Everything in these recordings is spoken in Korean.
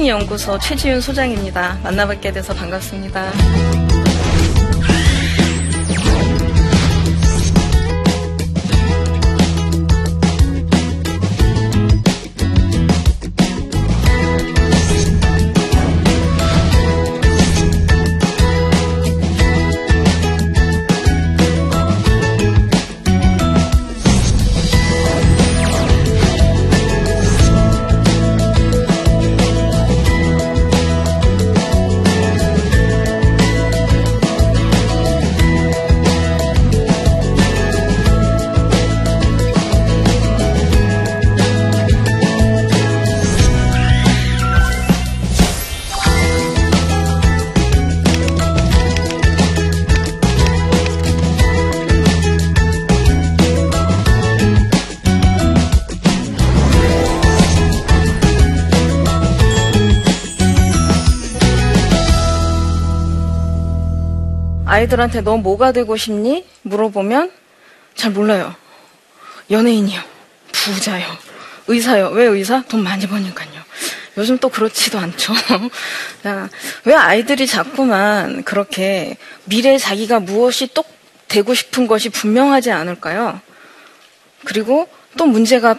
코칭 연구소 최지윤 소장입니다. 만나뵙게 돼서 반갑습니다. 아이들한테 너 뭐가 되고 싶니? 물어보면 잘 몰라요. 연예인이요. 부자요. 의사요. 왜 의사? 돈 많이 버니까요. 요즘 또 그렇지도 않죠. 왜 아이들이 자꾸만 그렇게 미래 자기가 무엇이 똑 되고 싶은 것이 분명하지 않을까요? 그리고 또 문제가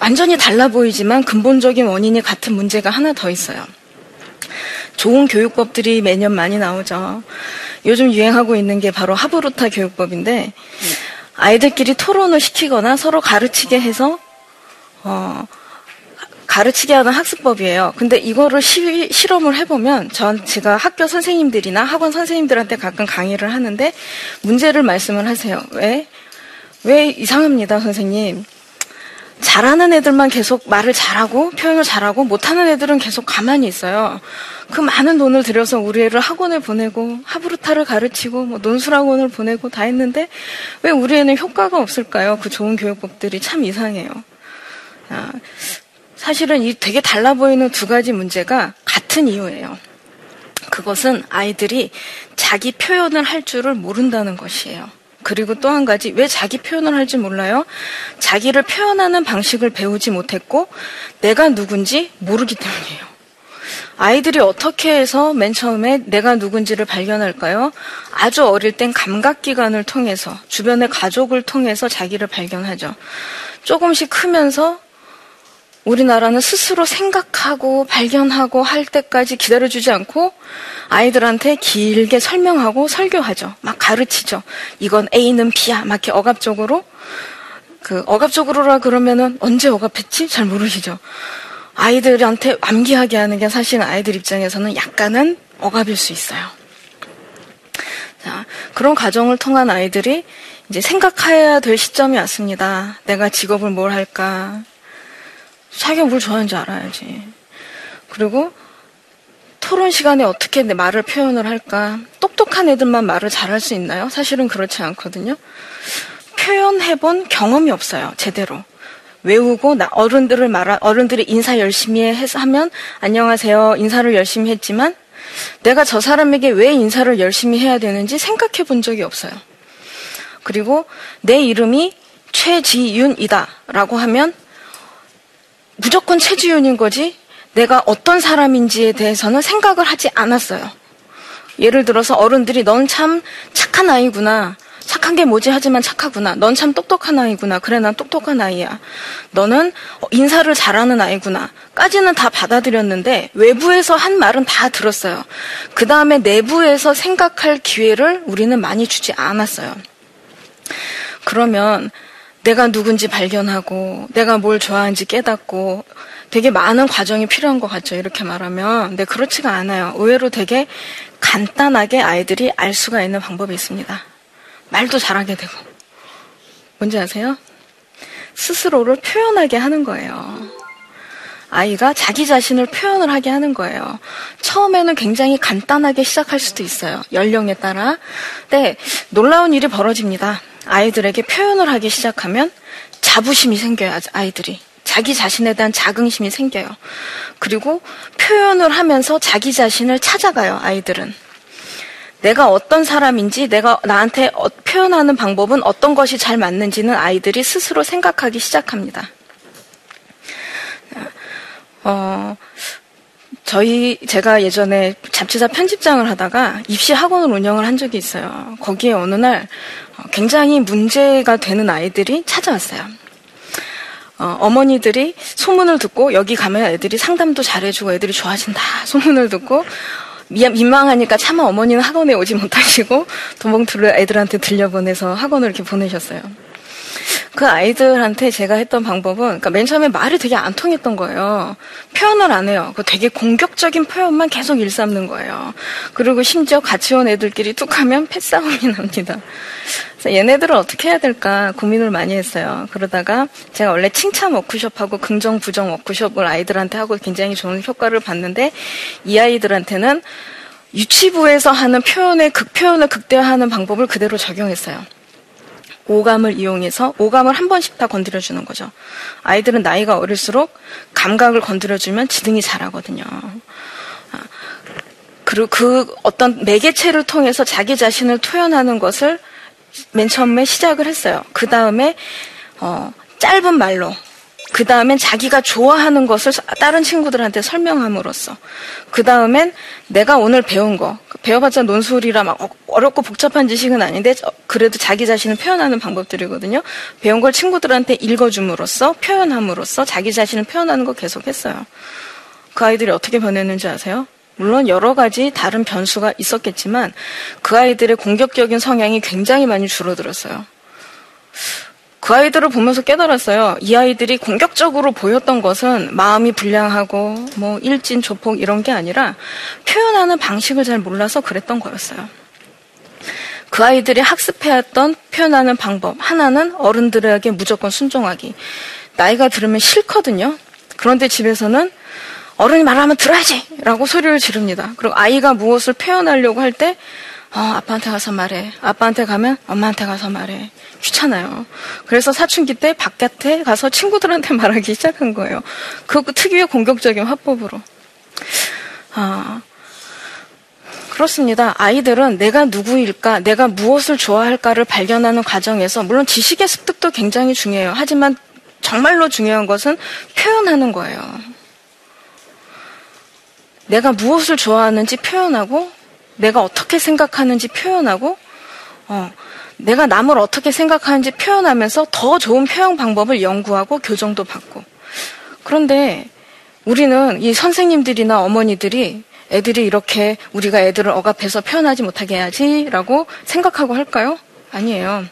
완전히 달라 보이지만 근본적인 원인이 같은 문제가 하나 더 있어요. 좋은 교육법들이 매년 많이 나오죠. 요즘 유행하고 있는 게 바로 하브루타 교육법인데 아이들끼리 토론을 시키거나 서로 가르치게 해서 어, 가르치게 하는 학습법이에요. 근데 이거를 시, 실험을 해보면 전 제가 학교 선생님들이나 학원 선생님들한테 가끔 강의를 하는데 문제를 말씀을 하세요. 왜? 왜 이상합니다, 선생님. 잘하는 애들만 계속 말을 잘하고 표현을 잘하고 못하는 애들은 계속 가만히 있어요. 그 많은 돈을 들여서 우리 애를 학원에 보내고 하브루타를 가르치고 뭐 논술학원을 보내고 다 했는데 왜 우리 애는 효과가 없을까요? 그 좋은 교육법들이 참 이상해요. 아, 사실은 이 되게 달라 보이는 두 가지 문제가 같은 이유예요. 그것은 아이들이 자기 표현을 할 줄을 모른다는 것이에요. 그리고 또 한 가지, 왜 자기 표현을 할지 몰라요? 자기를 표현하는 방식을 배우지 못했고, 내가 누군지 모르기 때문이에요. 아이들이 어떻게 해서 맨 처음에 내가 누군지를 발견할까요? 아주 어릴 땐 감각기관을 통해서, 주변의 가족을 통해서 자기를 발견하죠. 조금씩 크면서 우리나라는 스스로 생각하고 발견하고 할 때까지 기다려주지 않고 아이들한테 길게 설명하고 설교하죠. 막 가르치죠. 이건 A는 B야. 막 이렇게 억압적으로. 그 억압적으로라 그러면은 언제 억압했지? 잘 모르시죠. 아이들한테 암기하게 하는 게 사실 아이들 입장에서는 약간은 억압일 수 있어요. 자, 그런 과정을 통한 아이들이 이제 생각해야 될 시점이 왔습니다. 내가 직업을 뭘 할까? 자기가 뭘 좋아하는지 알아야지. 그리고 토론 시간에 어떻게 내 말을 표현을 할까? 똑똑한 애들만 말을 잘할 수 있나요? 사실은 그렇지 않거든요. 표현해본 경험이 없어요, 제대로. 외우고 나 어른들을 말하 어른들이 인사 열심히 해서 하면 안녕하세요 인사를 열심히 했지만 내가 저 사람에게 왜 인사를 열심히 해야 되는지 생각해 본 적이 없어요. 그리고 내 이름이 최지윤이다라고 하면 무조건 최지윤인 거지 내가 어떤 사람인지에 대해서는 생각을 하지 않았어요. 예를 들어서 어른들이 넌 참 착한 아이구나. 착한 게 뭐지 하지만 착하구나. 넌 참 똑똑한 아이구나. 그래, 난 똑똑한 아이야. 너는 인사를 잘하는 아이구나. 까지는 다 받아들였는데 외부에서 한 말은 다 들었어요. 그 다음에 내부에서 생각할 기회를 우리는 많이 주지 않았어요. 그러면 내가 누군지 발견하고 내가 뭘 좋아하는지 깨닫고 되게 많은 과정이 필요한 것 같죠. 이렇게 말하면. 근데 그렇지가 않아요. 의외로 되게 간단하게 아이들이 알 수가 있는 방법이 있습니다. 말도 잘하게 되고. 뭔지 아세요? 스스로를 표현하게 하는 거예요. 아이가 자기 자신을 표현을 하게 하는 거예요. 처음에는 굉장히 간단하게 시작할 수도 있어요. 연령에 따라. 근데 놀라운 일이 벌어집니다. 아이들에게 표현을 하기 시작하면 자부심이 생겨요, 아이들이. 자기 자신에 대한 자긍심이 생겨요. 그리고 표현을 하면서 자기 자신을 찾아가요, 아이들은. 내가 어떤 사람인지, 내가 나한테 어, 표현하는 방법은 어떤 것이 잘 맞는지는 아이들이 스스로 생각하기 시작합니다. 어, 저희 제가 예전에 잡지사 편집장을 하다가 입시 학원을 운영을 한 적이 있어요. 거기에 어느 날 어, 굉장히 문제가 되는 아이들이 찾아왔어요. 어, 머니들이 소문을 듣고 여기 가면 애들이 상담도 잘해주고 애들이 좋아진다 소문을 듣고 민망하니까 차마 어머니는 학원에 오지 못하시고 돈봉투를 애들한테 들려보내서 학원을 이렇게 보내셨어요. 그 아이들한테 제가 했던 방법은, 그러니까 맨 처음에 말이 되게 안 통했던 거예요. 표현을 안 해요. 그 되게 공격적인 표현만 계속 일삼는 거예요. 그리고 심지어 같이 온 애들끼리 툭 하면 패싸움이 납니다. 그래서 얘네들을 어떻게 해야 될까 고민을 많이 했어요. 그러다가 제가 원래 칭찬 워크숍하고 긍정, 부정 워크숍을 아이들한테 하고 굉장히 좋은 효과를 봤는데 이 아이들한테는 유치부에서 하는 표현의 극표현을 극대화하는 방법을 그대로 적용했어요. 오감을 이용해서 오감을 한 번씩 다 건드려주는 거죠. 아이들은 나이가 어릴수록 감각을 건드려주면 지능이 자라거든요. 아, 그리고 그 어떤 매개체를 통해서 자기 자신을 표현하는 것을 맨 처음에 시작을 했어요. 그 다음에 어, 짧은 말로 그 다음엔 자기가 좋아하는 것을 다른 친구들한테 설명함으로써 그 다음엔 내가 오늘 배운 거 배워봤자 논술이라 막 어렵고 복잡한 지식은 아닌데 그래도 자기 자신을 표현하는 방법들이거든요. 배운 걸 친구들한테 읽어줌으로써 표현함으로써 자기 자신을 표현하는 거 계속했어요. 그 아이들이 어떻게 변했는지 아세요? 물론 여러 가지 다른 변수가 있었겠지만 그 아이들의 공격적인 성향이 굉장히 많이 줄어들었어요. 그 아이들을 보면서 깨달았어요. 이 아이들이 공격적으로 보였던 것은 마음이 불량하고 뭐 일진 조폭 이런 게 아니라 표현하는 방식을 잘 몰라서 그랬던 거였어요. 그 아이들이 학습해왔던 표현하는 방법 하나는 어른들에게 무조건 순종하기. 나이가 들으면 싫거든요. 그런데 집에서는 어른이 말하면 들어야지! 라고 소리를 지릅니다. 그리고 아이가 무엇을 표현하려고 할 때, 어, 아빠한테 가서 말해. 아빠한테 가면 엄마한테 가서 말해. 귀찮아요. 그래서 사춘기 때 바깥에 가서 친구들한테 말하기 시작한 거예요. 그 특유의 공격적인 화법으로. 아, 그렇습니다. 아이들은 내가 누구일까, 내가 무엇을 좋아할까를 발견하는 과정에서, 물론 지식의 습득도 굉장히 중요해요. 하지만 정말로 중요한 것은 표현하는 거예요. 내가 무엇을 좋아하는지 표현하고, 내가 어떻게 생각하는지 표현하고, 어, 내가 남을 어떻게 생각하는지 표현하면서 더 좋은 표현 방법을 연구하고 교정도 받고. 그런데 우리는 이 선생님들이나 어머니들이 애들이 이렇게 우리가 애들을 억압해서 표현하지 못하게 해야지라고 생각하고 할까요? 아니에요.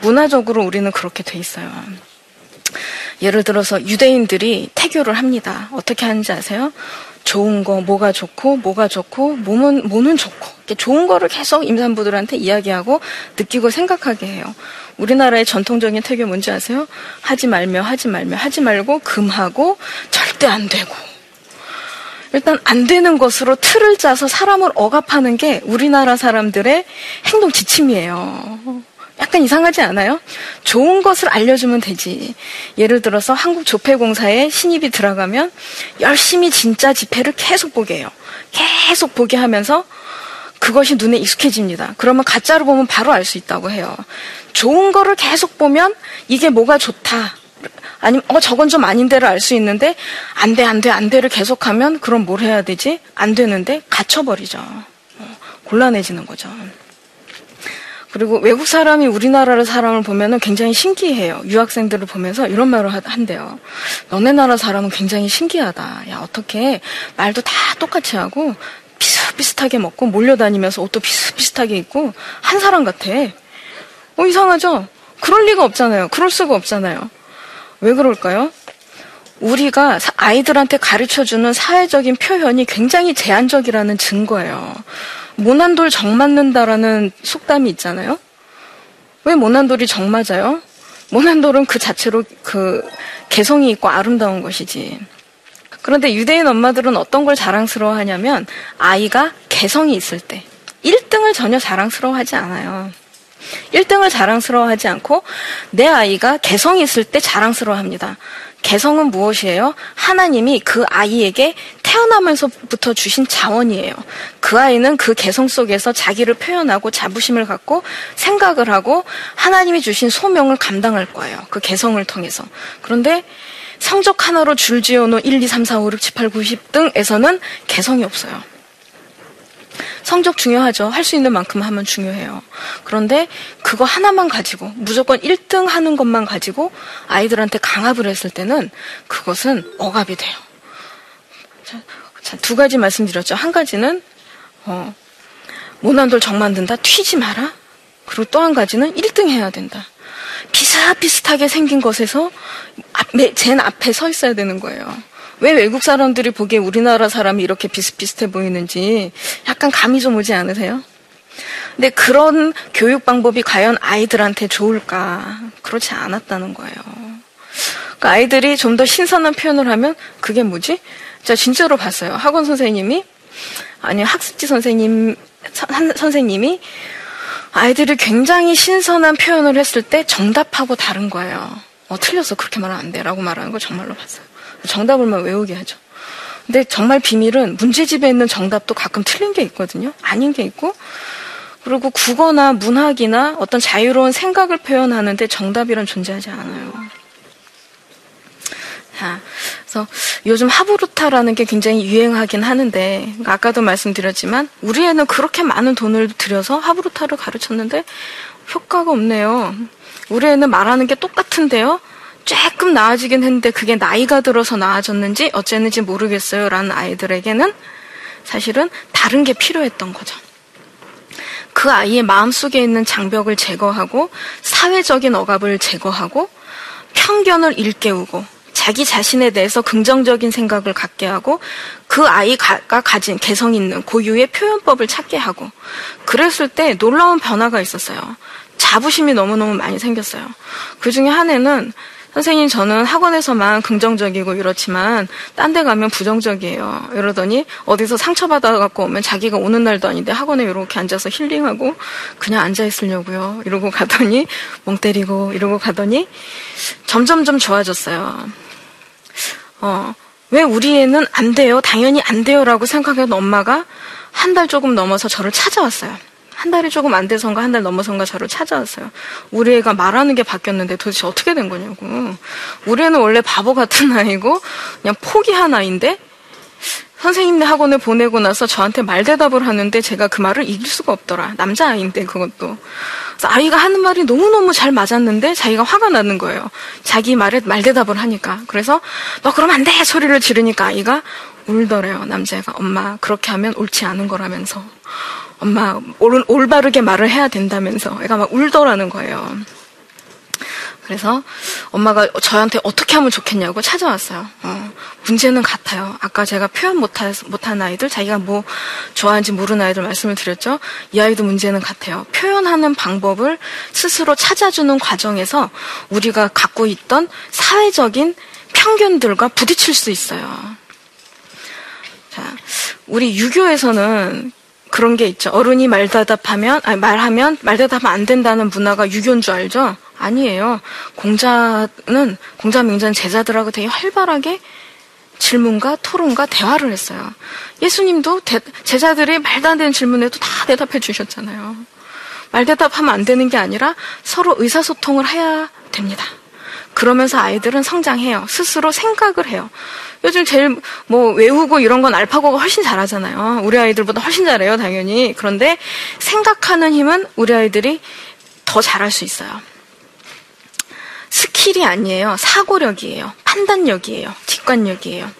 문화적으로 우리는 그렇게 돼 있어요. 예를 들어서 유대인들이 태교를 합니다. 어떻게 하는지 아세요? 좋은 거, 뭐가 좋고, 뭐가 좋고, 뭐는, 뭐는 좋고. 좋은 거를 계속 임산부들한테 이야기하고 느끼고 생각하게 해요. 우리나라의 전통적인 태교 뭔지 아세요? 하지 말며, 하지 말며, 하지 말고, 금하고, 절대 안 되고. 일단 안 되는 것으로 틀을 짜서 사람을 억압하는 게 우리나라 사람들의 행동 지침이에요. 약간 이상하지 않아요? 좋은 것을 알려주면 되지. 예를 들어서 한국 조폐공사에 신입이 들어가면 열심히 진짜 지폐를 계속 보게 해요. 계속 보게 하면서 그것이 눈에 익숙해집니다. 그러면 가짜로 보면 바로 알 수 있다고 해요. 좋은 거를 계속 보면 이게 뭐가 좋다. 아니면 어 저건 좀 아닌데를 알 수 있는데 안 돼 안 돼 안 돼를 계속하면 그럼 뭘 해야 되지? 안 되는데 갇혀버리죠. 어, 곤란해지는 거죠. 그리고 외국 사람이 우리나라를 사람을 보면은 굉장히 신기해요. 유학생들을 보면서 이런 말을 한대요. 너네 나라 사람은 굉장히 신기하다. 야, 어떻게 말도 다 똑같이 하고 비슷비슷하게 먹고 몰려다니면서 옷도 비슷비슷하게 입고 한 사람 같아. 어, 이상하죠? 그럴 리가 없잖아요. 그럴 수가 없잖아요. 왜 그럴까요? 우리가 아이들한테 가르쳐 주는 사회적인 표현이 굉장히 제한적이라는 증거예요. 모난돌 정 맞는다라는 속담이 있잖아요. 왜 모난돌이 정 맞아요? 모난돌은 그 자체로 그 개성이 있고 아름다운 것이지. 그런데 유대인 엄마들은 어떤 걸 자랑스러워 하냐면 아이가 개성이 있을 때 1등을 전혀 자랑스러워 하지 않아요. 1등을 자랑스러워 하지 않고 내 아이가 개성이 있을 때 자랑스러워 합니다. 개성은 무엇이에요? 하나님이 그 아이에게 태어나면서부터 주신 자원이에요. 그 아이는 그 개성 속에서 자기를 표현하고 자부심을 갖고 생각을 하고 하나님이 주신 소명을 감당할 거예요. 그 개성을 통해서. 그런데 성적 하나로 줄지어 놓은 1, 2, 3, 4, 5, 6, 7, 8, 9, 10 등에서는 개성이 없어요. 성적 중요하죠. 할 수 있는 만큼 하면 중요해요. 그런데 그거 하나만 가지고 무조건 1등 하는 것만 가지고 아이들한테 강압을 했을 때는 그것은 억압이 돼요. 자, 자, 두 가지 말씀드렸죠. 한 가지는 어, 못난 돌 정 만든다. 튀지 마라. 그리고 또 한 가지는 1등 해야 된다. 비슷비슷하게 생긴 것에서 젠 앞에 서 있어야 되는 거예요. 왜 외국 사람들이 보기에 우리나라 사람이 이렇게 비슷비슷해 보이는지 약간 감이 좀 오지 않으세요? 근데 그런 교육 방법이 과연 아이들한테 좋을까? 그렇지 않았다는 거예요. 그러니까 아이들이 좀 더 신선한 표현을 하면 그게 뭐지? 제가 진짜로 봤어요. 학원 선생님이 아니 학습지 선생님 선생님이 아이들이 굉장히 신선한 표현을 했을 때 정답하고 다른 거예요. 어, 틀렸어. 그렇게 말하면 안 돼. 라고 말하는 거 정말로 봤어요. 정답을만 외우게 하죠. 근데 정말 비밀은 문제집에 있는 정답도 가끔 틀린 게 있거든요. 아닌 게 있고. 그리고 국어나 문학이나 어떤 자유로운 생각을 표현하는데 정답이란 존재하지 않아요. 자, 그래서 요즘 하부루타라는 게 굉장히 유행하긴 하는데, 아까도 말씀드렸지만, 우리 애는 그렇게 많은 돈을 들여서 하부루타를 가르쳤는데, 효과가 없네요. 우리 애는 말하는 게 똑같은데요. 조금 나아지긴 했는데 그게 나이가 들어서 나아졌는지 어쨌는지 모르겠어요. 라는 아이들에게는 사실은 다른 게 필요했던 거죠. 그 아이의 마음속에 있는 장벽을 제거하고 사회적인 억압을 제거하고 편견을 일깨우고 자기 자신에 대해서 긍정적인 생각을 갖게 하고 그 아이가 가진 개성 있는 고유의 표현법을 찾게 하고 그랬을 때 놀라운 변화가 있었어요. 자부심이 너무너무 많이 생겼어요. 그 중에 한 해는 선생님 저는 학원에서만 긍정적이고 이렇지만 딴 데 가면 부정적이에요. 이러더니 어디서 상처받아 갖고 오면 자기가 오는 날도 아닌데 학원에 이렇게 앉아서 힐링하고 그냥 앉아 있으려고요. 이러고 가더니 멍 때리고 이러고 가더니 점점점 좋아졌어요. 어, 왜 우리 애는 안 돼요? 당연히 안 돼요라고 생각하던 엄마가 한 달 조금 넘어서 저를 찾아왔어요. 한 달이 조금 안 돼선가 한 달 넘어선가 저를 찾아왔어요. 우리 애가 말하는 게 바뀌었는데 도대체 어떻게 된 거냐고. 우리 애는 원래 바보 같은 아이고 그냥 포기한 아이인데 선생님네 학원을 보내고 나서 저한테 말 대답을 하는데 제가 그 말을 이길 수가 없더라. 남자아이인데 그것도. 아이가 하는 말이 너무너무 잘 맞았는데 자기가 화가 나는 거예요. 자기 말에 말 대답을 하니까. 그래서 너 그러면 안 돼! 소리를 지르니까 아이가 울더래요. 남자애가. 엄마 그렇게 하면 옳지 않은 거라면서. 엄마 올, 올바르게 말을 해야 된다면서 애가 막 울더라는 거예요. 그래서 엄마가 저한테 어떻게 하면 좋겠냐고 찾아왔어요. 어, 문제는 같아요. 아까 제가 표현 못한, 못한 아이들, 자기가 뭐 좋아하는지 모르는 아이들 말씀을 드렸죠. 이 아이도 문제는 같아요. 표현하는 방법을 스스로 찾아주는 과정에서 우리가 갖고 있던 사회적인 편견들과 부딪힐 수 있어요. 자, 우리 유교에서는 그런 게 있죠. 어른이 말대답하면, 아니, 말하면 말대답하면 안 된다는 문화가 유교인 줄 알죠? 아니에요. 공자는, 공자 명자는 제자들하고 되게 활발하게 질문과 토론과 대화를 했어요. 예수님도 대, 제자들이 말도 안 되는 질문에도 다 대답해 주셨잖아요. 말대답하면 안 되는 게 아니라 서로 의사소통을 해야 됩니다. 그러면서 아이들은 성장해요. 스스로 생각을 해요. 요즘 제일 뭐 외우고 이런 건 알파고가 훨씬 잘하잖아요. 우리 아이들보다 훨씬 잘해요, 당연히. 그런데 생각하는 힘은 우리 아이들이 더 잘할 수 있어요. 스킬이 아니에요. 사고력이에요. 판단력이에요. 직관력이에요.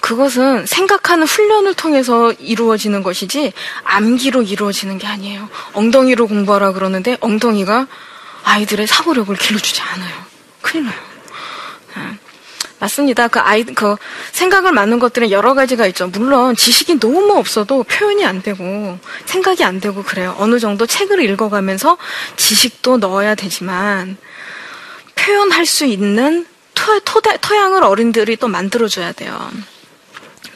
그것은 생각하는 훈련을 통해서 이루어지는 것이지 암기로 이루어지는 게 아니에요. 엉덩이로 공부하라 그러는데 엉덩이가 아이들의 사고력을 길러주지 않아요. 큰일 나요. 네. 맞습니다. 그 아이, 그 생각을 막는 것들은 여러 가지가 있죠. 물론 지식이 너무 없어도 표현이 안 되고 생각이 안 되고 그래요. 어느 정도 책을 읽어가면서 지식도 넣어야 되지만 표현할 수 있는 토, 토, 토양을 어린들이 또 만들어줘야 돼요.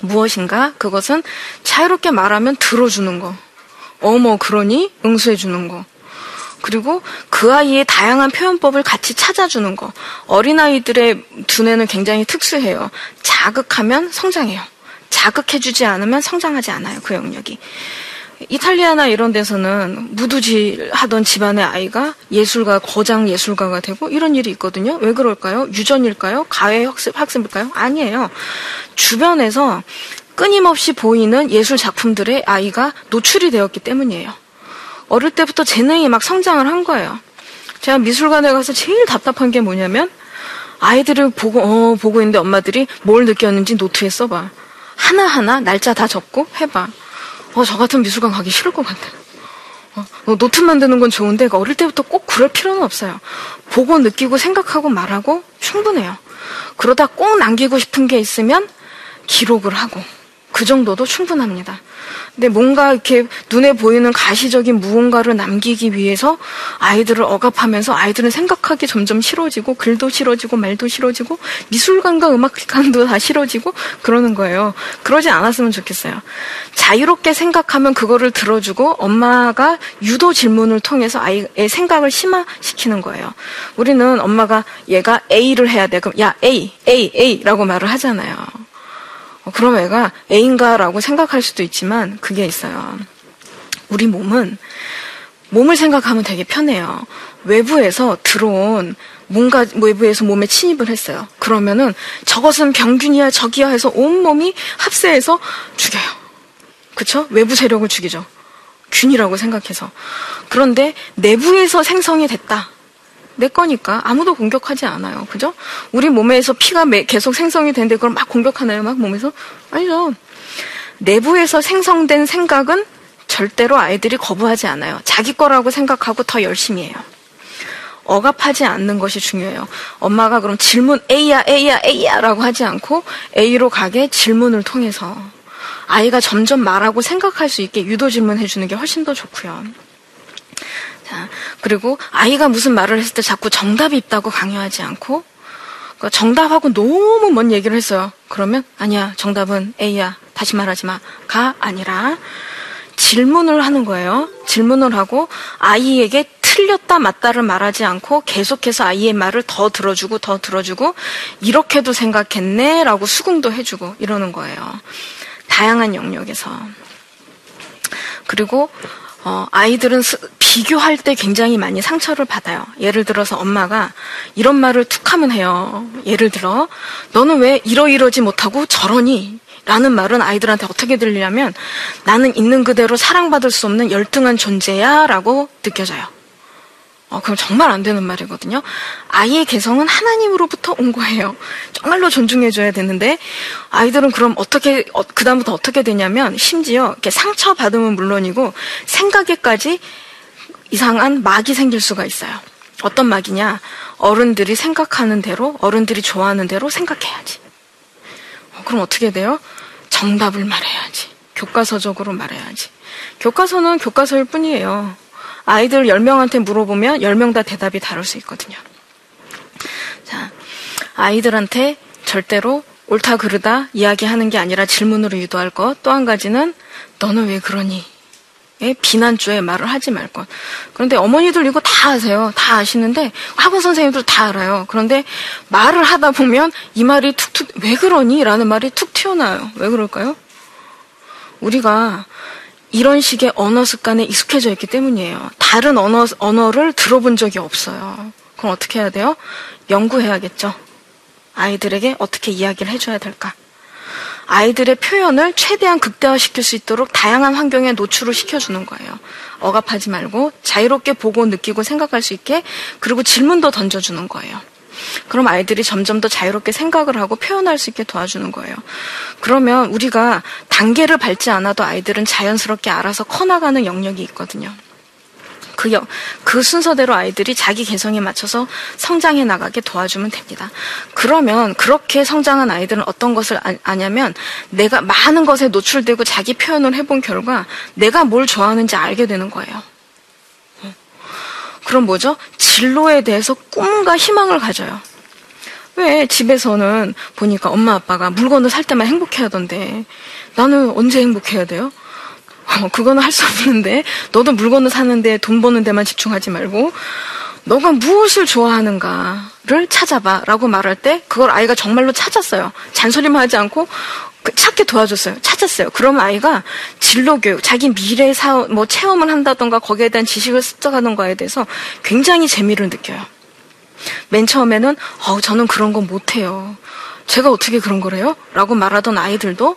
무엇인가? 그것은 자유롭게 말하면 들어주는 거. 어머, 그러니? 응수해주는 거. 그리고 그 아이의 다양한 표현법을 같이 찾아주는 거. 어린아이들의 두뇌는 굉장히 특수해요. 자극하면 성장해요. 자극해주지 않으면 성장하지 않아요. 그 영역이. 이탈리아나 이런 데서는 무두질 하던 집안의 아이가 예술가, 거장 예술가가 되고 이런 일이 있거든요. 왜 그럴까요? 유전일까요? 가해 학습, 학습일까요? 아니에요. 주변에서 끊임없이 보이는 예술 작품들의 아이가 노출이 되었기 때문이에요. 어릴 때부터 재능이 막 성장을 한 거예요. 제가 미술관에 가서 제일 답답한 게 뭐냐면 아이들을 보고 어 보고 있는데 엄마들이 뭘 느꼈는지 노트에 써봐. 하나 하나 날짜 다 적고 해봐. 어, 저 같으면 미술관 가기 싫을 것 같아. 어, 어, 노트 만드는 건 좋은데 어릴 때부터 꼭 그럴 필요는 없어요. 보고 느끼고 생각하고 말하고 충분해요. 그러다 꼭 남기고 싶은 게 있으면 기록을 하고 그 정도도 충분합니다. 근데 뭔가 이렇게 눈에 보이는 가시적인 무언가를 남기기 위해서 아이들을 억압하면서 아이들은 생각하기 점점 싫어지고 글도 싫어지고 말도 싫어지고 미술관과 음악관도 다 싫어지고 그러는 거예요. 그러지 않았으면 좋겠어요. 자유롭게 생각하면 그거를 들어주고 엄마가 유도 질문을 통해서 아이의 생각을 심화시키는 거예요. 우리는 엄마가 얘가 A를 해야 돼. 그럼 야 A, A, A라고 말을 하잖아요. 어, 그럼 애가 애인가라고 생각할 수도 있지만 그게 있어요. 우리 몸은 몸을 생각하면 되게 편해요. 외부에서 들어온 뭔가 외부에서 몸에 침입을 했어요. 그러면은 저것은 병균이야 적이야 해서 온 몸이 합세해서 죽여요. 그쵸? 외부 세력을 죽이죠. 균이라고 생각해서. 그런데 내부에서 생성이 됐다. 내 거니까 아무도 공격하지 않아요. 그죠? 우리 몸에서 피가 계속 생성이 되는데 그걸 막 공격하나요? 막 몸에서? 아니죠. 내부에서 생성된 생각은 절대로 아이들이 거부하지 않아요. 자기 거라고 생각하고 더 열심히 해요. 억압하지 않는 것이 중요해요. 엄마가 그럼 질문 A야, A야, A야 라고 하지 않고 A로 가게 질문을 통해서 아이가 점점 말하고 생각할 수 있게 유도 질문해 주는 게 훨씬 더 좋고요. 자, 그리고 아이가 무슨 말을 했을 때 자꾸 정답이 있다고 강요하지 않고 그러니까 정답하고 너무 먼 얘기를 했어요. 그러면 아니야 정답은 A야 다시 말하지 마가 아니라 질문을 하는 거예요. 질문을 하고 아이에게 틀렸다 맞다를 말하지 않고 계속해서 아이의 말을 더 들어주고 더 들어주고 이렇게도 생각했네라고 수긍도 해주고 이러는 거예요. 다양한 영역에서 그리고 어, 아이들은 스, 비교할 때 굉장히 많이 상처를 받아요. 예를 들어서 엄마가 이런 말을 툭 하면 해요. 예를 들어, 너는 왜 이러이러지 못하고 저러니? 라는 말은 아이들한테 어떻게 들리냐면 나는 있는 그대로 사랑받을 수 없는 열등한 존재야 라고 느껴져요. 어, 그럼 정말 안 되는 말이거든요. 아이의 개성은 하나님으로부터 온 거예요. 정말로 존중해줘야 되는데, 아이들은 그럼 어떻게, 어, 그다음부터 어떻게 되냐면, 심지어 이렇게 상처받으면 물론이고, 생각에까지 이상한 막이 생길 수가 있어요. 어떤 막이냐? 어른들이 생각하는 대로, 어른들이 좋아하는 대로 생각해야지. 어, 그럼 어떻게 돼요? 정답을 말해야지. 교과서적으로 말해야지. 교과서는 교과서일 뿐이에요. 아이들 10명한테 물어보면 10명 다 대답이 다를 수 있거든요. 자, 아이들한테 절대로 옳다 그르다 이야기하는 게 아니라 질문으로 유도할 것. 또 한 가지는 너는 왜 그러니? 예, 비난조에 말을 하지 말 것. 그런데 어머니들 이거 다 아세요. 다 아시는데 학원 선생님들 다 알아요. 그런데 말을 하다 보면 이 말이 툭툭 왜 그러니? 라는 말이 툭 튀어나와요. 왜 그럴까요? 우리가 이런 식의 언어 습관에 익숙해져 있기 때문이에요. 다른 언어, 언어를 들어본 적이 없어요. 그럼 어떻게 해야 돼요? 연구해야겠죠. 아이들에게 어떻게 이야기를 해줘야 될까? 아이들의 표현을 최대한 극대화시킬 수 있도록 다양한 환경에 노출을 시켜주는 거예요. 억압하지 말고 자유롭게 보고 느끼고 생각할 수 있게 그리고 질문도 던져주는 거예요. 그럼 아이들이 점점 더 자유롭게 생각을 하고 표현할 수 있게 도와주는 거예요. 그러면 우리가 단계를 밟지 않아도 아이들은 자연스럽게 알아서 커나가는 영역이 있거든요. 그, 그 순서대로 아이들이 자기 개성에 맞춰서 성장해 나가게 도와주면 됩니다. 그러면 그렇게 성장한 아이들은 어떤 것을 아, 냐면 내가 많은 것에 노출되고 자기 표현을 해본 결과 내가 뭘 좋아하는지 알게 되는 거예요. 그럼 뭐죠? 진로에 대해서 꿈과 희망을 가져요. 왜 집에서는 보니까 엄마 아빠가 물건을 살 때만 행복해 하던데 나는 언제 행복해야 돼요? 어, 그거는 할 수 없는데 너도 물건을 사는데 돈 버는 데만 집중하지 말고 너가 무엇을 좋아하는가를 찾아봐 라고 말할 때 그걸 아이가 정말로 찾았어요. 잔소리만 하지 않고 그 찾게 도와줬어요. 찾았어요. 그럼 아이가 진로 교육, 자기 미래 사업, 뭐 체험을 한다던가 거기에 대한 지식을 습득하는 거에 대해서 굉장히 재미를 느껴요. 맨 처음에는 어 저는 그런 건 못해요. 제가 어떻게 그런 거래요? 라고 말하던 아이들도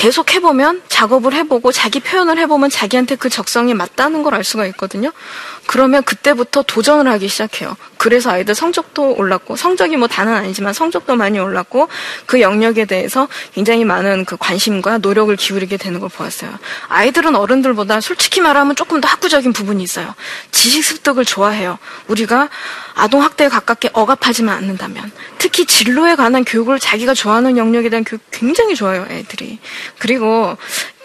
계속 해보면 작업을 해보고 자기 표현을 해보면 자기한테 그 적성이 맞다는 걸 알 수가 있거든요. 그러면 그때부터 도전을 하기 시작해요. 그래서 아이들 성적도 올랐고 성적이 뭐 다는 아니지만 성적도 많이 올랐고 그 영역에 대해서 굉장히 많은 그 관심과 노력을 기울이게 되는 걸 보았어요. 아이들은 어른들보다 솔직히 말하면 조금 더 학구적인 부분이 있어요. 지식 습득을 좋아해요. 우리가 아동 학대에 가깝게 억압하지만 않는다면 특히 진로에 관한 교육을 자기가 좋아하는 영역에 대한 교육 굉장히 좋아요, 애들이. 그리고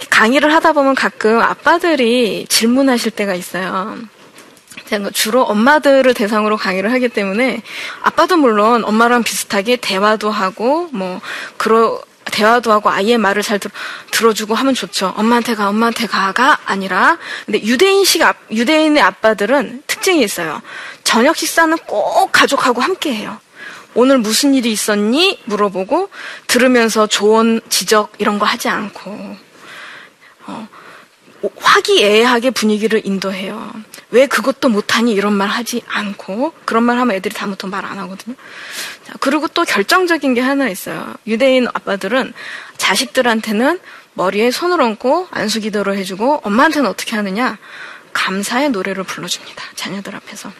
강의를 하다 보면 가끔 아빠들이 질문하실 때가 있어요. 제가 주로 엄마들을 대상으로 강의를 하기 때문에 아빠도 물론 엄마랑 비슷하게 대화도 하고 뭐 그러 대화도 하고 아이의 말을 잘 들어, 들어주고 하면 좋죠. 엄마한테 가, 엄마한테 가가 아니라 근데 유대인식 아, 유대인의 아빠들은 특징이 있어요. 저녁 식사는 꼭 가족하고 함께 해요. 오늘 무슨 일이 있었니? 물어보고 들으면서 조언, 지적 이런 거 하지 않고 어, 화기애애하게 분위기를 인도해요. 왜 그것도 못하니 이런 말 하지 않고 그런 말 하면 애들이 다음부터 말 안 하거든요. 자, 그리고 또 결정적인 게 하나 있어요. 유대인 아빠들은 자식들한테는 머리에 손을 얹고 안수기도를 해주고 엄마한테는 어떻게 하느냐? 감사의 노래를 불러줍니다. 자녀들 앞에서.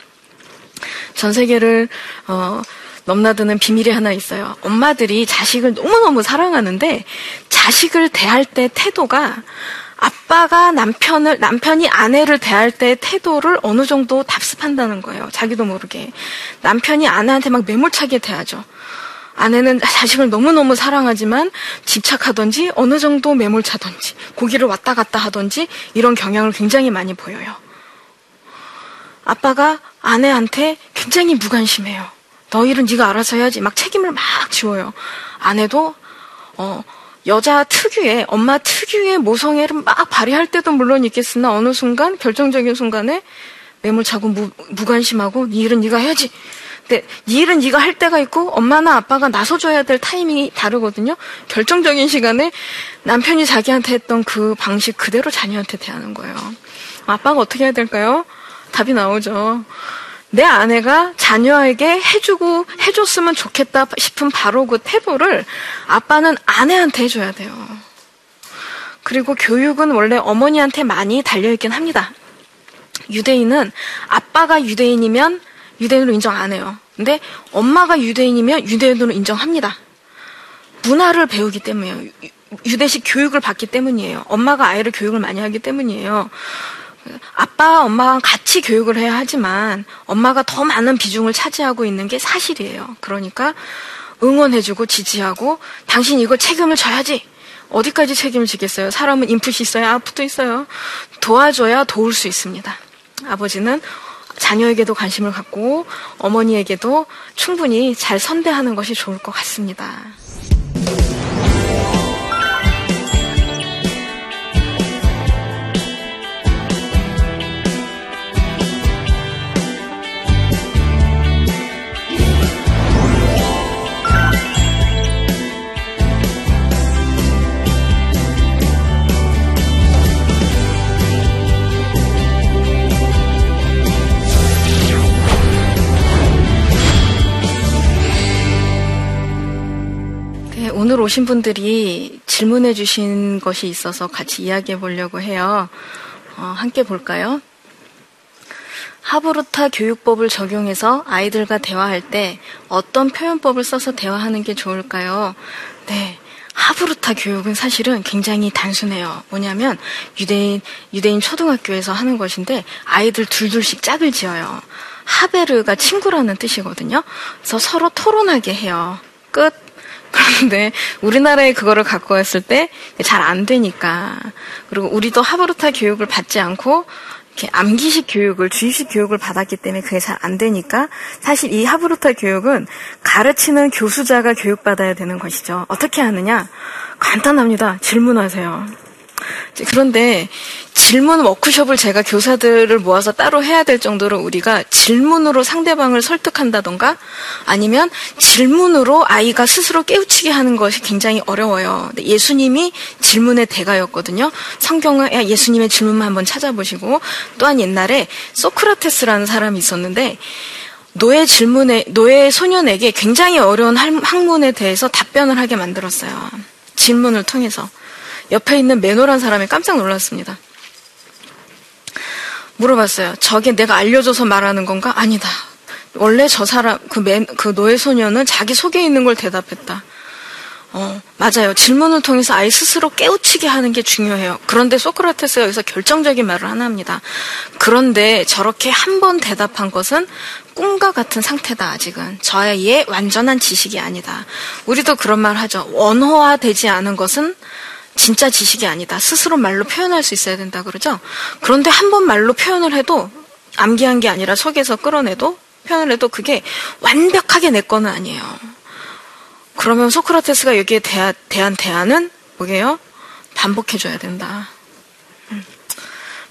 전 세계를 어, 넘나드는 비밀이 하나 있어요. 엄마들이 자식을 너무너무 사랑하는데 자식을 대할 때 태도가 아빠가 남편을 남편이 아내를 대할 때 태도를 어느 정도 답습한다는 거예요. 자기도 모르게 남편이 아내한테 막 매몰차게 대하죠. 아내는 자식을 너무너무 사랑하지만 집착하던지 어느 정도 매몰차던지 고기를 왔다 갔다 하던지 이런 경향을 굉장히 많이 보여요. 아빠가 아내한테 굉장히 무관심해요. 너 일은 네가 알아서 해야지. 막 책임을 막 지워요. 아내도 어 여자 특유의 엄마 특유의 모성애를 막 발휘할 때도 물론 있겠으나 어느 순간 결정적인 순간에 매몰차고 무, 무관심하고 네 일은 네가 해야지. 근데 네 일은 네가 할 때가 있고 엄마나 아빠가 나서줘야 될 타이밍이 다르거든요. 결정적인 시간에 남편이 자기한테 했던 그 방식 그대로 자녀한테 대하는 거예요. 아빠가 어떻게 해야 될까요? 답이 나오죠. 내 아내가 자녀에게 해주고 해줬으면 좋겠다 싶은 바로 그 태도를 아빠는 아내한테 해줘야 돼요. 그리고 교육은 원래 어머니한테 많이 달려있긴 합니다. 유대인은 아빠가 유대인이면 유대인으로 인정 안 해요. 근데 엄마가 유대인이면 유대인으로 인정합니다. 문화를 배우기 때문이에요. 유대식 교육을 받기 때문이에요. 엄마가 아이를 교육을 많이 하기 때문이에요. 아빠, 엄마와 같이 교육을 해야 하지만 엄마가 더 많은 비중을 차지하고 있는 게 사실이에요. 그러니까 응원해주고 지지하고 당신 이걸 책임을 져야지. 어디까지 책임을 지겠어요? 사람은 인풋이 있어야 아웃풋도 있어요. 도와줘야 도울 수 있습니다. 아버지는 자녀에게도 관심을 갖고 어머니에게도 충분히 잘 선대하는 것이 좋을 것 같습니다. 오늘 오신 분들이 질문해 주신 것이 있어서 같이 이야기해 보려고 해요. 어, 함께 볼까요? 하브루타 교육법을 적용해서 아이들과 대화할 때 어떤 표현법을 써서 대화하는 게 좋을까요? 네. 하브루타 교육은 사실은 굉장히 단순해요. 뭐냐면 유대인 유대인 초등학교에서 하는 것인데 아이들 둘둘씩 짝을 지어요. 하베르가 친구라는 뜻이거든요. 그래서 서로 토론하게 해요. 끝. 그런데 우리나라에 그거를 갖고 왔을 때 잘 안 되니까 그리고 우리도 하브루타 교육을 받지 않고 이렇게 암기식 교육을 주입식 교육을 받았기 때문에 그게 잘 안 되니까 사실 이 하브루타 교육은 가르치는 교수자가 교육받아야 되는 것이죠. 어떻게 하느냐? 간단합니다. 질문하세요. 그런데 질문 워크숍을 제가 교사들을 모아서 따로 해야 될 정도로 우리가 질문으로 상대방을 설득한다던가 아니면 질문으로 아이가 스스로 깨우치게 하는 것이 굉장히 어려워요. 예수님이 질문의 대가였거든요. 성경은 예수님의 질문만 한번 찾아보시고 또한 옛날에 소크라테스라는 사람이 있었는데 노예 질문에 노예 소년에게 굉장히 어려운 학문에 대해서 답변을 하게 만들었어요. 질문을 통해서 옆에 있는 매노란 사람이 깜짝 놀랐습니다. 물어봤어요. 저게 내가 알려줘서 말하는 건가? 아니다. 원래 저 사람, 그, 맨, 그 노예 소녀는 자기 속에 있는 걸 대답했다. 어, 맞아요. 질문을 통해서 아이 스스로 깨우치게 하는 게 중요해요. 그런데 소크라테스가 여기서 결정적인 말을 하나 합니다. 그런데 저렇게 한 번 대답한 것은 꿈과 같은 상태다, 아직은. 저의 완전한 지식이 아니다. 우리도 그런 말 하죠. 원호화되지 않은 것은 진짜 지식이 아니다. 스스로 말로 표현할 수 있어야 된다 그러죠. 그런데 한 번 말로 표현을 해도 암기한 게 아니라 속에서 끌어내도 표현을 해도 그게 완벽하게 내 거는 아니에요. 그러면 소크라테스가 여기에 대한, 대한 대안은 뭐게요? 반복해줘야 된다. 음.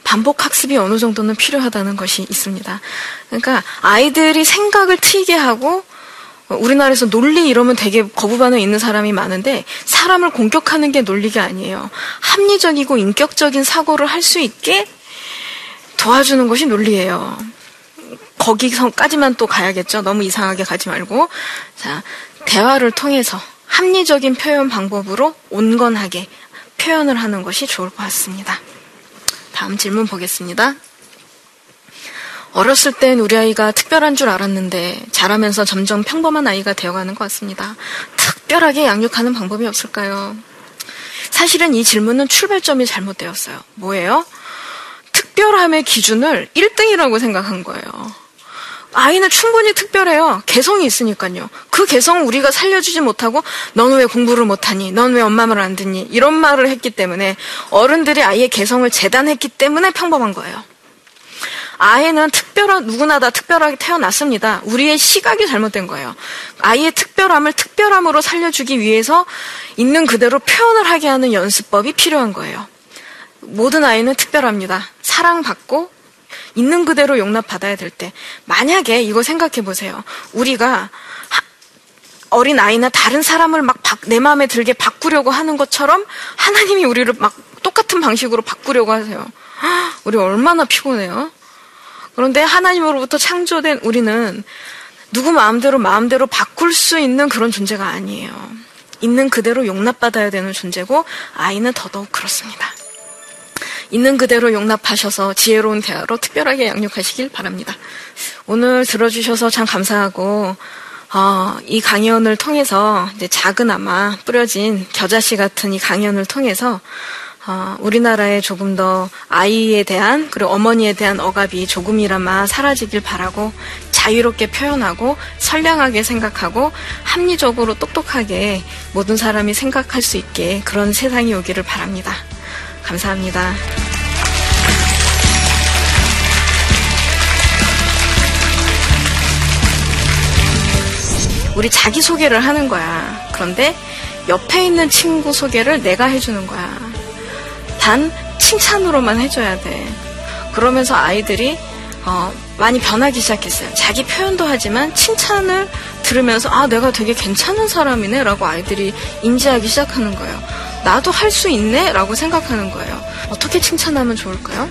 반복 학습이 어느 정도는 필요하다는 것이 있습니다. 그러니까 아이들이 생각을 트이게 하고 우리나라에서 논리 이러면 되게 거부 반응 있는 사람이 많은데 사람을 공격하는 게 논리가 아니에요. 합리적이고 인격적인 사고를 할 수 있게 도와주는 것이 논리예요. 거기서까지만 또 가야겠죠. 너무 이상하게 가지 말고. 자, 대화를 통해서 합리적인 표현 방법으로 온건하게 표현을 하는 것이 좋을 것 같습니다. 다음 질문 보겠습니다. 어렸을 땐 우리 아이가 특별한 줄 알았는데 자라면서 점점 평범한 아이가 되어가는 것 같습니다. 특별하게 양육하는 방법이 없을까요? 사실은 이 질문은 출발점이 잘못되었어요. 뭐예요? 특별함의 기준을 1등이라고 생각한 거예요. 아이는 충분히 특별해요. 개성이 있으니까요. 그 개성 우리가 살려주지 못하고 넌왜 공부를 못하니? 넌 왜 엄마 말 안 듣니? 이런 말을 했기 때문에 어른들이 아이의 개성을 재단했기 때문에 평범한 거예요. 아이는 특별한 누구나 다 특별하게 태어났습니다. 우리의 시각이 잘못된 거예요. 아이의 특별함을 특별함으로 살려주기 위해서 있는 그대로 표현을 하게 하는 연습법이 필요한 거예요. 모든 아이는 특별합니다. 사랑받고 있는 그대로 용납받아야 될 때. 만약에 이거 생각해 보세요. 우리가 어린 아이나 다른 사람을 막 내 마음에 들게 바꾸려고 하는 것처럼 하나님이 우리를 막 똑같은 방식으로 바꾸려고 하세요. 우리 얼마나 피곤해요. 그런데 하나님으로부터 창조된 우리는 누구 마음대로 마음대로 바꿀 수 있는 그런 존재가 아니에요. 있는 그대로 용납받아야 되는 존재고 아이는 더더욱 그렇습니다. 있는 그대로 용납하셔서 지혜로운 대화로 특별하게 양육하시길 바랍니다. 오늘 들어주셔서 참 감사하고 어, 이 강연을 통해서 이제 작은 아마 뿌려진 겨자씨 같은 이 강연을 통해서 어, 우리나라에 조금 더 아이에 대한 그리고 어머니에 대한 억압이 조금이라마 사라지길 바라고 자유롭게 표현하고 선량하게 생각하고 합리적으로 똑똑하게 모든 사람이 생각할 수 있게 그런 세상이 오기를 바랍니다. 감사합니다. 우리 자기 소개를 하는 거야. 그런데 옆에 있는 친구 소개를 내가 해주는 거야. 단 칭찬으로만 해줘야 돼. 그러면서 아이들이 어, 많이 변하기 시작했어요. 자기 표현도 하지만 칭찬을 들으면서 아 내가 되게 괜찮은 사람이네라고 아이들이 인지하기 시작하는 거예요. 나도 할 수 있네라고 생각하는 거예요. 어떻게 칭찬하면 좋을까요?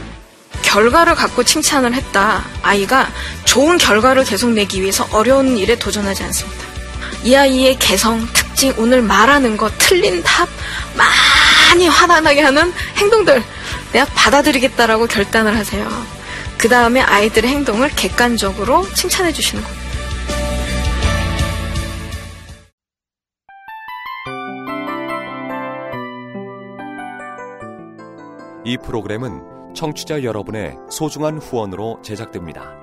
결과를 갖고 칭찬을 했다. 아이가 좋은 결과를 계속 내기 위해서 어려운 일에 도전하지 않습니다. 이 아이의 개성, 특징, 오늘 말하는 거, 틀린 답, 많이 화나게 하는 행동들 내가 받아들이겠다라고 결단을 하세요. 그 다음에 아이들의 행동을 객관적으로 칭찬해 주시는 겁니다. 이 프로그램은 청취자 여러분의 소중한 후원으로 제작됩니다.